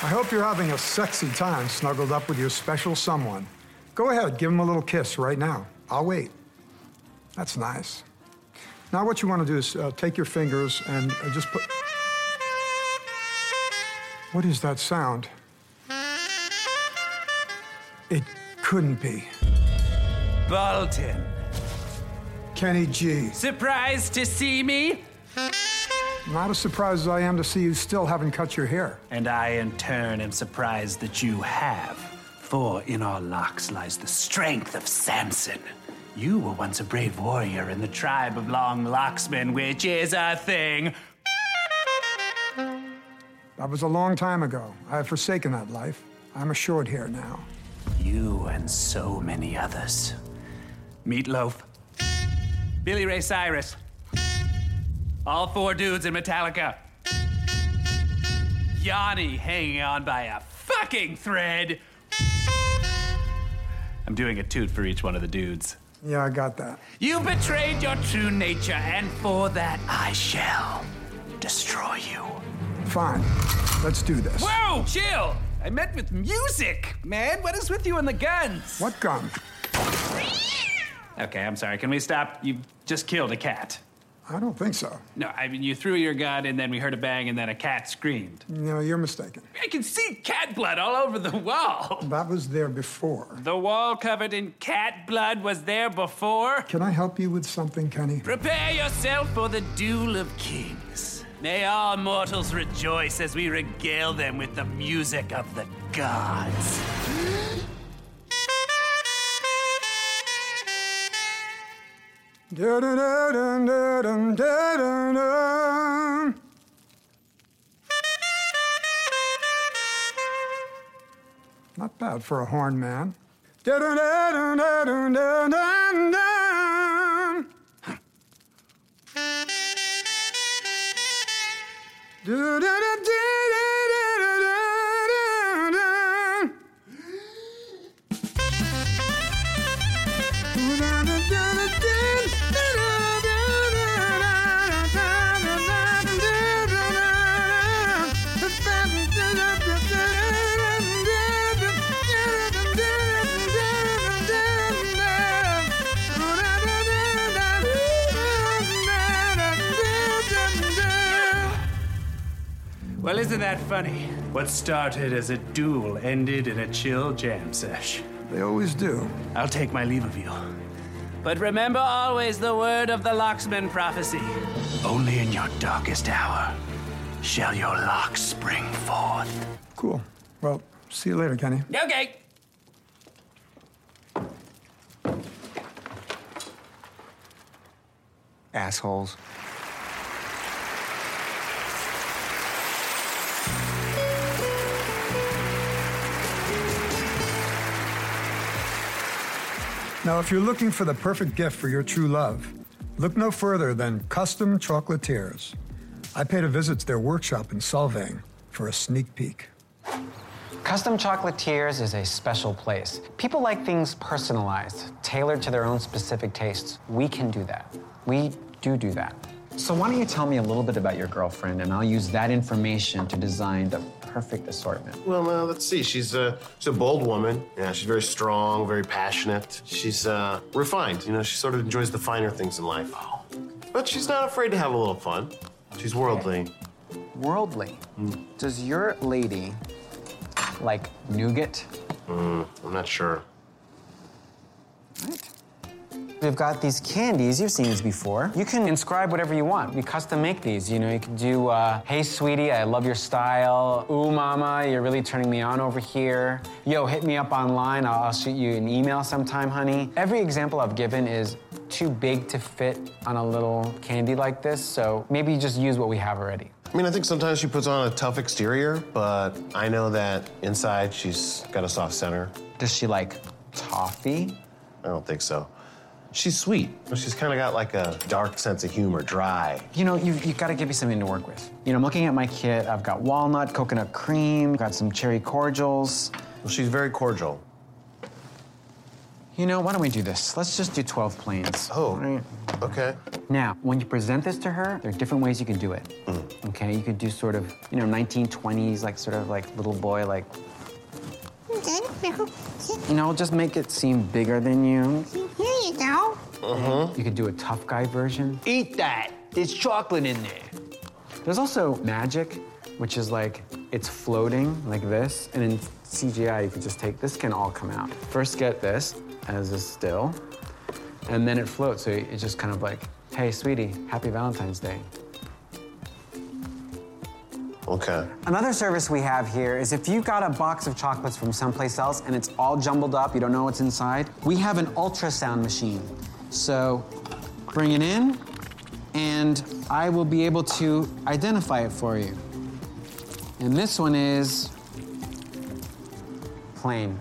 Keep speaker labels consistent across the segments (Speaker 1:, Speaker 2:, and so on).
Speaker 1: I hope you're having a sexy time snuggled up with your special someone. Go ahead, give him a little kiss right now. I'll wait. That's nice. Now, what you want to do is uh, take your fingers and uh, just put. What is that sound? It couldn't be.
Speaker 2: Bolton.
Speaker 1: Kenny G.
Speaker 2: Surprised to see me?
Speaker 1: Not as surprised as I am to see you still haven't cut your hair.
Speaker 2: And I, in turn, am surprised that you have. For in our locks lies the strength of Samson. You were once a brave warrior in the tribe of Long Locksmen, which is a thing.
Speaker 1: That was a long time ago. I have forsaken that life. I'm a short hair now.
Speaker 2: You and so many others. Meatloaf. Billy Ray Cyrus. All four dudes in Metallica. Yanni hanging on by a fucking thread. I'm doing a toot for each one of the dudes.
Speaker 1: Yeah, I got that.
Speaker 2: You betrayed your true nature, and for that I shall destroy you.
Speaker 1: Fine. Let's do this.
Speaker 2: Whoa, chill! I meant with music, man. What is with you and the guns?
Speaker 1: What gun?
Speaker 2: Okay, I'm sorry. Can we stop? You just killed a cat.
Speaker 1: I don't think so.
Speaker 2: No, I mean, you threw your gun and then we heard a bang and then a cat screamed.
Speaker 1: No, you're mistaken.
Speaker 2: I can see cat blood all over the wall.
Speaker 1: That was there before.
Speaker 2: The wall covered in cat blood was there before.
Speaker 1: Can I help you with something, Kenny?
Speaker 2: Prepare yourself for the duel of kings. May all mortals rejoice as we regale them with the music of the gods.
Speaker 1: Not bad for a horn man. Da-da-da-dun-da-dun-da-dun-dun. Do-da-da-da-da-da-da-da.
Speaker 2: Well, isn't that funny? What started as a duel ended in a chill jam sesh.
Speaker 1: They always do.
Speaker 2: I'll take my leave of you. But remember always the word of the locksman prophecy. Only in your darkest hour shall your locks spring forth.
Speaker 1: Cool. Well, see you later, Kenny.
Speaker 2: Okay.
Speaker 3: Assholes.
Speaker 1: Now, if you're looking for the perfect gift for your true love, look no further than Custom Chocolatiers. I paid a visit to their workshop in Solvang for a sneak peek.
Speaker 3: Custom Chocolatiers is a special place. People like things personalized, tailored to their own specific tastes. We can do that. We do do that. So why don't you tell me a little bit about your girlfriend, and I'll use that information to design the perfect assortment.
Speaker 4: Well, uh, let's see. She's a she's a bold woman. Yeah, she's very strong, very passionate. She's uh, refined. You know, she sort of enjoys the finer things in life. Oh. But she's not afraid to have a little fun. She's worldly.
Speaker 3: Worldly. Does your lady like nougat?
Speaker 4: Mm, I'm not sure.
Speaker 3: We've got these candies. You've seen these before. You can inscribe whatever you want. We custom make these. You know, you can do, uh, "Hey, sweetie, I love your style." "Ooh, mama, you're really turning me on over here." "Yo, hit me up online. I'll, I'll shoot you an email sometime, honey." Every example I've given is too big to fit on a little candy like this. So maybe just use what we have already.
Speaker 4: I mean, I think sometimes she puts on a tough exterior, but I know that inside she's got a soft center.
Speaker 3: Does she like toffee?
Speaker 4: I don't think so. She's sweet. but She's kind of got like a dark sense of humor, dry.
Speaker 3: You know, you've, you've got to give me something to work with. You know, I'm looking at my kit. I've got walnut, coconut cream, got some cherry cordials.
Speaker 4: Well, she's very cordial.
Speaker 3: You know, why don't we do this? Let's just do 12 plains.
Speaker 4: Oh.
Speaker 3: All right.
Speaker 4: Okay.
Speaker 3: Now, when you present this to her, there are different ways you can do it. Mm. Okay, you could do sort of, you know, 1920s, like sort of like little boy, like, you know, just make it seem bigger than you.
Speaker 5: Here you go.
Speaker 3: You could do a tough guy version.
Speaker 6: Eat that. There's chocolate in there.
Speaker 3: There's also magic, which is like it's floating like this, and in CGI you could just take this can all come out. First get this as a still, and then it floats. So it's just kind of like, hey, sweetie, happy Valentine's Day.
Speaker 4: Okay.
Speaker 3: Another service we have here is if you got a box of chocolates from someplace else and it's all jumbled up, you don't know what's inside, we have an ultrasound machine. So bring it in, and I will be able to identify it for you. And this one is plain.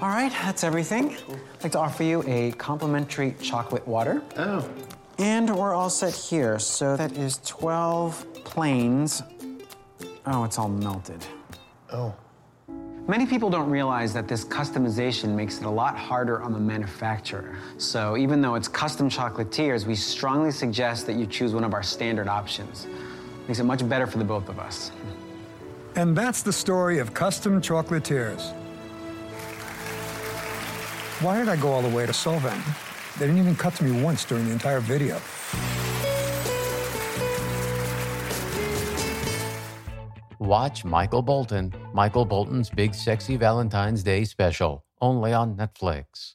Speaker 3: All right, that's everything. I'd like to offer you a complimentary chocolate water.
Speaker 4: Oh.
Speaker 3: And we're all set here. So that is 12 plains. Oh, it's all melted.
Speaker 4: Oh.
Speaker 3: Many people don't realize that this customization makes it a lot harder on the manufacturer. So even though it's custom chocolatiers, we strongly suggest that you choose one of our standard options. Makes it much better for the both of us.
Speaker 1: And that's the story of custom chocolatiers. Why did I go all the way to Solvang? They didn't even cut to me once during the entire video.
Speaker 7: Watch Michael Bolton, Michael Bolton's Big Sexy Valentine's Day special, only on Netflix.